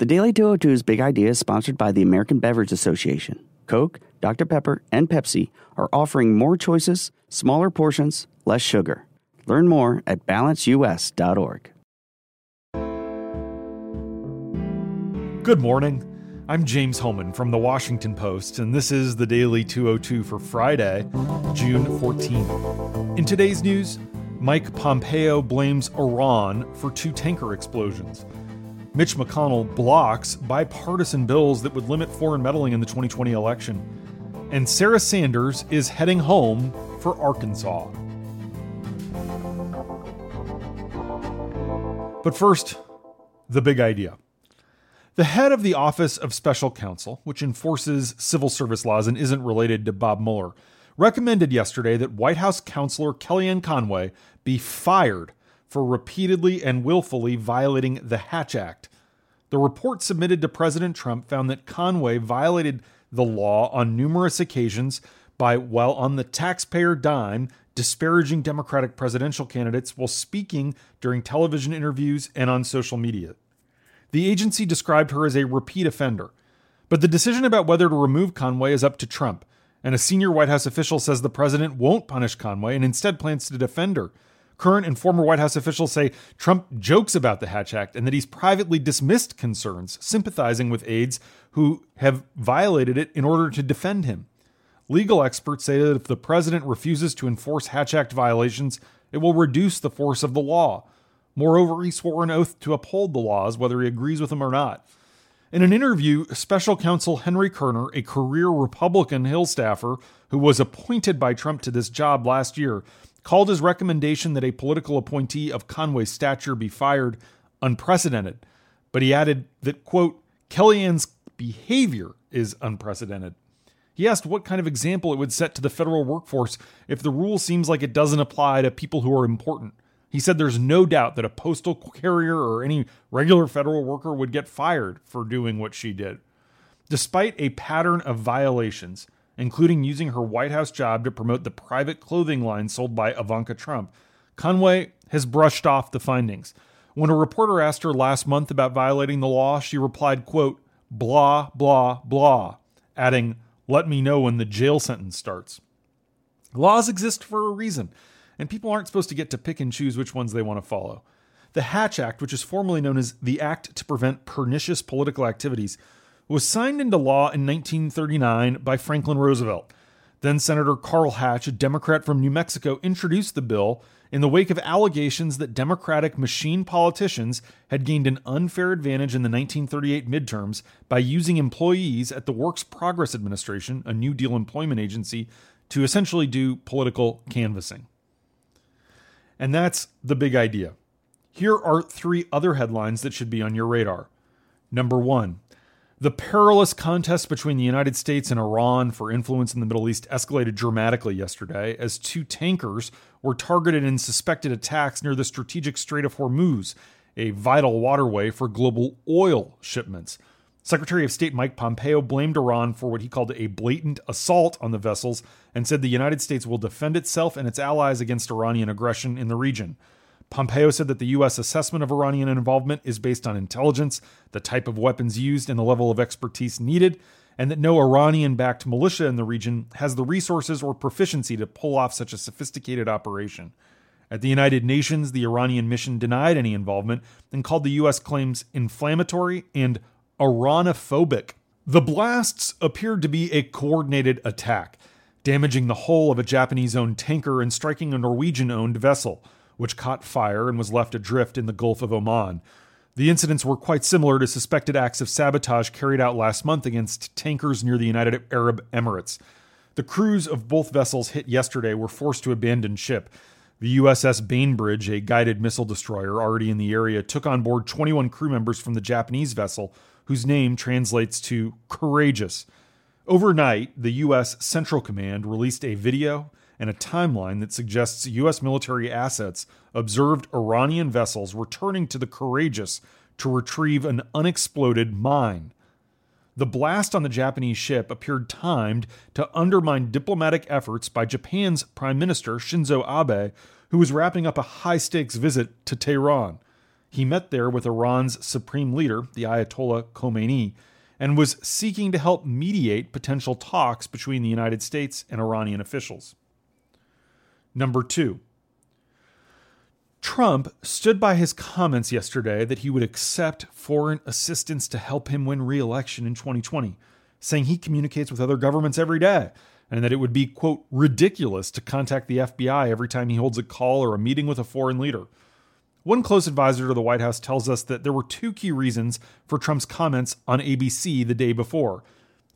The Daily 202's Big Idea is sponsored by the American Beverage Association. Coke, Dr. Pepper, and Pepsi are offering more choices, smaller portions, less sugar. Learn more at balanceus.org. Good morning. I'm James Hohmann from the Washington Post, and this is the Daily 202 for Friday, June 14th. In today's news, Mike Pompeo blames Iran for two tanker explosions. Mitch McConnell blocks bipartisan bills that would limit foreign meddling in the 2020 election. And Sarah Sanders is heading home for Arkansas. But first, the big idea. The head of the Office of Special Counsel, which enforces civil service laws and isn't related to Bob Mueller, recommended yesterday that White House counselor Kellyanne Conway be fired for repeatedly and willfully violating the Hatch Act. The report submitted to President Trump found that Conway violated the law on numerous occasions by, while on the taxpayer dime, disparaging Democratic presidential candidates while speaking during television interviews and on social media. The agency described her as a repeat offender. But the decision about whether to remove Conway is up to Trump, and a senior White House official says the president won't punish Conway and instead plans to defend her. Current and former White House officials say Trump jokes about the Hatch Act and that he's privately dismissed concerns, sympathizing with aides who have violated it in order to defend him. Legal experts say that if the president refuses to enforce Hatch Act violations, it will reduce the force of the law. Moreover, he swore an oath to uphold the laws, whether he agrees with them or not. In an interview, special counsel Henry Kerner, a career Republican Hill staffer who was appointed by Trump to this job last year, called his recommendation that a political appointee of Conway's stature be fired unprecedented, but he added that, quote, Kellyanne's behavior is unprecedented. He asked what kind of example it would set to the federal workforce if the rule seems like it doesn't apply to people who are important. He said there's no doubt that a postal carrier or any regular federal worker would get fired for doing what she did. Despite a pattern of violations, including using her White House job to promote the private clothing line sold by Ivanka Trump. Conway has brushed off the findings. When a reporter asked her last month about violating the law, she replied, quote, blah, blah, blah, adding, let me know when the jail sentence starts. Laws exist for a reason, and people aren't supposed to get to pick and choose which ones they want to follow. The Hatch Act, which is formally known as the Act to Prevent Pernicious Political Activities, was signed into law in 1939 by Franklin Roosevelt. Then Senator Carl Hatch, a Democrat from New Mexico, introduced the bill in the wake of allegations that Democratic machine politicians had gained an unfair advantage in the 1938 midterms by using employees at the Works Progress Administration, a New Deal employment agency, to essentially do political canvassing. And that's the big idea. Here are three other headlines that should be on your radar. Number one, the perilous contest between the United States and Iran for influence in the Middle East escalated dramatically yesterday as two tankers were targeted in suspected attacks near the strategic Strait of Hormuz, a vital waterway for global oil shipments. Secretary of State Mike Pompeo blamed Iran for what he called a blatant assault on the vessels and said the United States will defend itself and its allies against Iranian aggression in the region. Pompeo said that the U.S. assessment of Iranian involvement is based on intelligence, the type of weapons used, and the level of expertise needed, and that no Iranian backed militia in the region has the resources or proficiency to pull off such a sophisticated operation. At the United Nations, the Iranian mission denied any involvement and called the U.S. claims inflammatory and Iranophobic. The blasts appeared to be a coordinated attack, damaging the hull of a Japanese owned tanker and striking a Norwegian owned vessel which caught fire and was left adrift in the Gulf of Oman. The incidents were quite similar to suspected acts of sabotage carried out last month against tankers near the United Arab Emirates. The crews of both vessels hit yesterday were forced to abandon ship. The USS Bainbridge, a guided missile destroyer already in the area, took on board 21 crew members from the Japanese vessel, whose name translates to courageous. Overnight, the U.S. Central Command released a video and a timeline that suggests U.S. military assets observed Iranian vessels returning to the Courageous to retrieve an unexploded mine. The blast on the Japanese ship appeared timed to undermine diplomatic efforts by Japan's Prime Minister Shinzo Abe, who was wrapping up a high stakes visit to Tehran. He met there with Iran's supreme leader, the Ayatollah Khamenei, and was seeking to help mediate potential talks between the United States and Iranian officials. Number two, Trump stood by his comments yesterday that he would accept foreign assistance to help him win re election in 2020, saying he communicates with other governments every day and that it would be, quote, ridiculous to contact the FBI every time he holds a call or a meeting with a foreign leader. One close advisor to the White House tells us that there were two key reasons for Trump's comments on ABC the day before.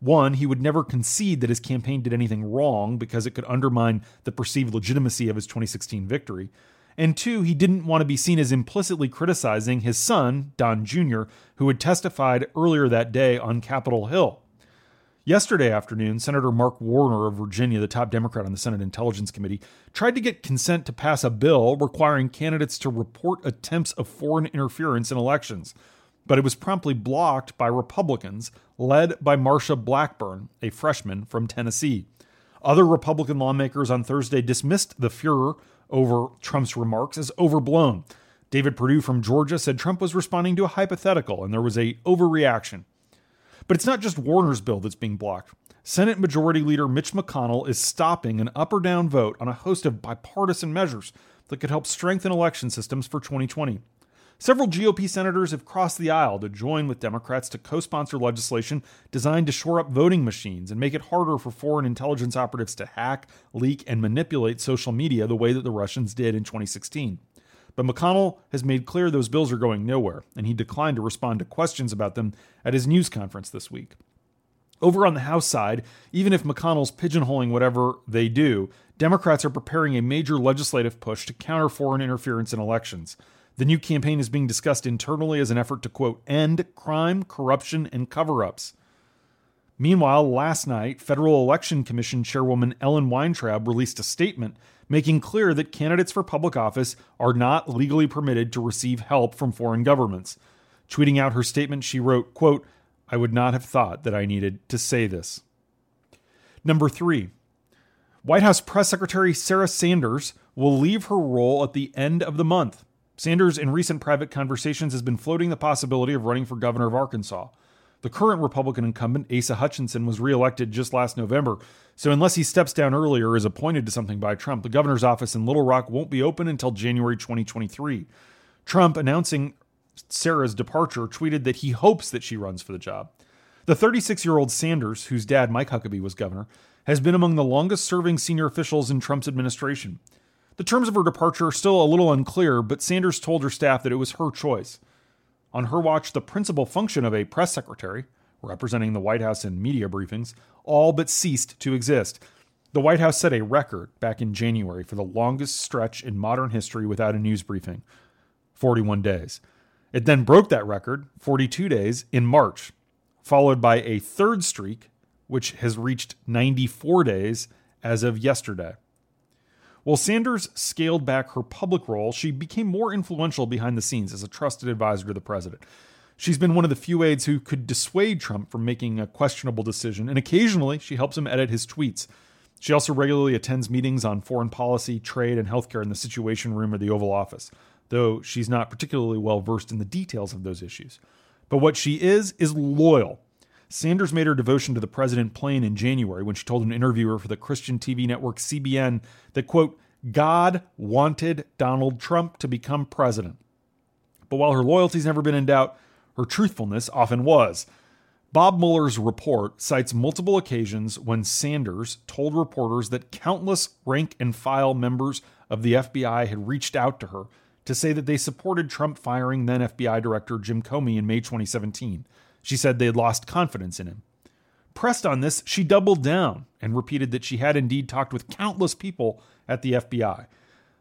One, he would never concede that his campaign did anything wrong because it could undermine the perceived legitimacy of his 2016 victory. And two, he didn't want to be seen as implicitly criticizing his son, Don Jr., who had testified earlier that day on Capitol Hill. Yesterday afternoon, Senator Mark Warner of Virginia, the top Democrat on the Senate Intelligence Committee, tried to get consent to pass a bill requiring candidates to report attempts of foreign interference in elections. But it was promptly blocked by Republicans, led by Marsha Blackburn, a freshman from Tennessee. Other Republican lawmakers on Thursday dismissed the furor over Trump's remarks as overblown. David Perdue from Georgia said Trump was responding to a hypothetical and there was a overreaction. But it's not just Warner's bill that's being blocked. Senate Majority Leader Mitch McConnell is stopping an up or down vote on a host of bipartisan measures that could help strengthen election systems for 2020. Several GOP senators have crossed the aisle to join with Democrats to co sponsor legislation designed to shore up voting machines and make it harder for foreign intelligence operatives to hack, leak, and manipulate social media the way that the Russians did in 2016. But McConnell has made clear those bills are going nowhere, and he declined to respond to questions about them at his news conference this week. Over on the House side, even if McConnell's pigeonholing whatever they do, Democrats are preparing a major legislative push to counter foreign interference in elections. The new campaign is being discussed internally as an effort to, quote, end crime, corruption, and cover ups. Meanwhile, last night, Federal Election Commission Chairwoman Ellen Weintraub released a statement making clear that candidates for public office are not legally permitted to receive help from foreign governments. Tweeting out her statement, she wrote, quote, I would not have thought that I needed to say this. Number three, White House Press Secretary Sarah Sanders will leave her role at the end of the month. Sanders, in recent private conversations, has been floating the possibility of running for governor of Arkansas. The current Republican incumbent, Asa Hutchinson, was reelected just last November, so unless he steps down earlier or is appointed to something by Trump, the governor's office in Little Rock won't be open until January 2023. Trump, announcing Sarah's departure, tweeted that he hopes that she runs for the job. The 36 year old Sanders, whose dad, Mike Huckabee, was governor, has been among the longest serving senior officials in Trump's administration. The terms of her departure are still a little unclear, but Sanders told her staff that it was her choice. On her watch, the principal function of a press secretary, representing the White House in media briefings, all but ceased to exist. The White House set a record back in January for the longest stretch in modern history without a news briefing 41 days. It then broke that record, 42 days, in March, followed by a third streak, which has reached 94 days as of yesterday. While Sanders scaled back her public role, she became more influential behind the scenes as a trusted advisor to the president. She's been one of the few aides who could dissuade Trump from making a questionable decision, and occasionally she helps him edit his tweets. She also regularly attends meetings on foreign policy, trade, and healthcare in the Situation Room or the Oval Office, though she's not particularly well versed in the details of those issues. But what she is, is loyal. Sanders made her devotion to the president plain in January when she told an interviewer for the Christian TV network CBN that, quote, God wanted Donald Trump to become president. But while her loyalty's never been in doubt, her truthfulness often was. Bob Mueller's report cites multiple occasions when Sanders told reporters that countless rank and file members of the FBI had reached out to her to say that they supported Trump firing then FBI Director Jim Comey in May 2017. She said they had lost confidence in him. Pressed on this, she doubled down and repeated that she had indeed talked with countless people at the FBI.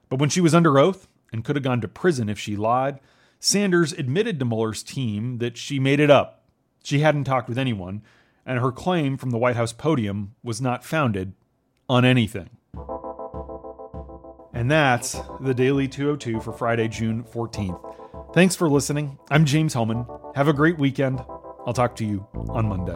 But when she was under oath and could have gone to prison if she lied, Sanders admitted to Mueller's team that she made it up. She hadn't talked with anyone, and her claim from the White House podium was not founded on anything. And that's the Daily 202 for Friday, June 14th. Thanks for listening. I'm James Hohmann. Have a great weekend. I'll talk to you on Monday.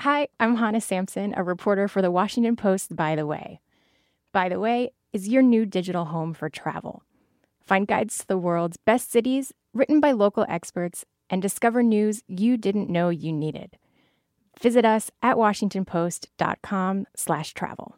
Hi, I'm Hannah Sampson, a reporter for the Washington Post, by the way. By the way is your new digital home for travel. Find guides to the world's best cities written by local experts and discover news you didn't know you needed. Visit us at washingtonpost.com/travel.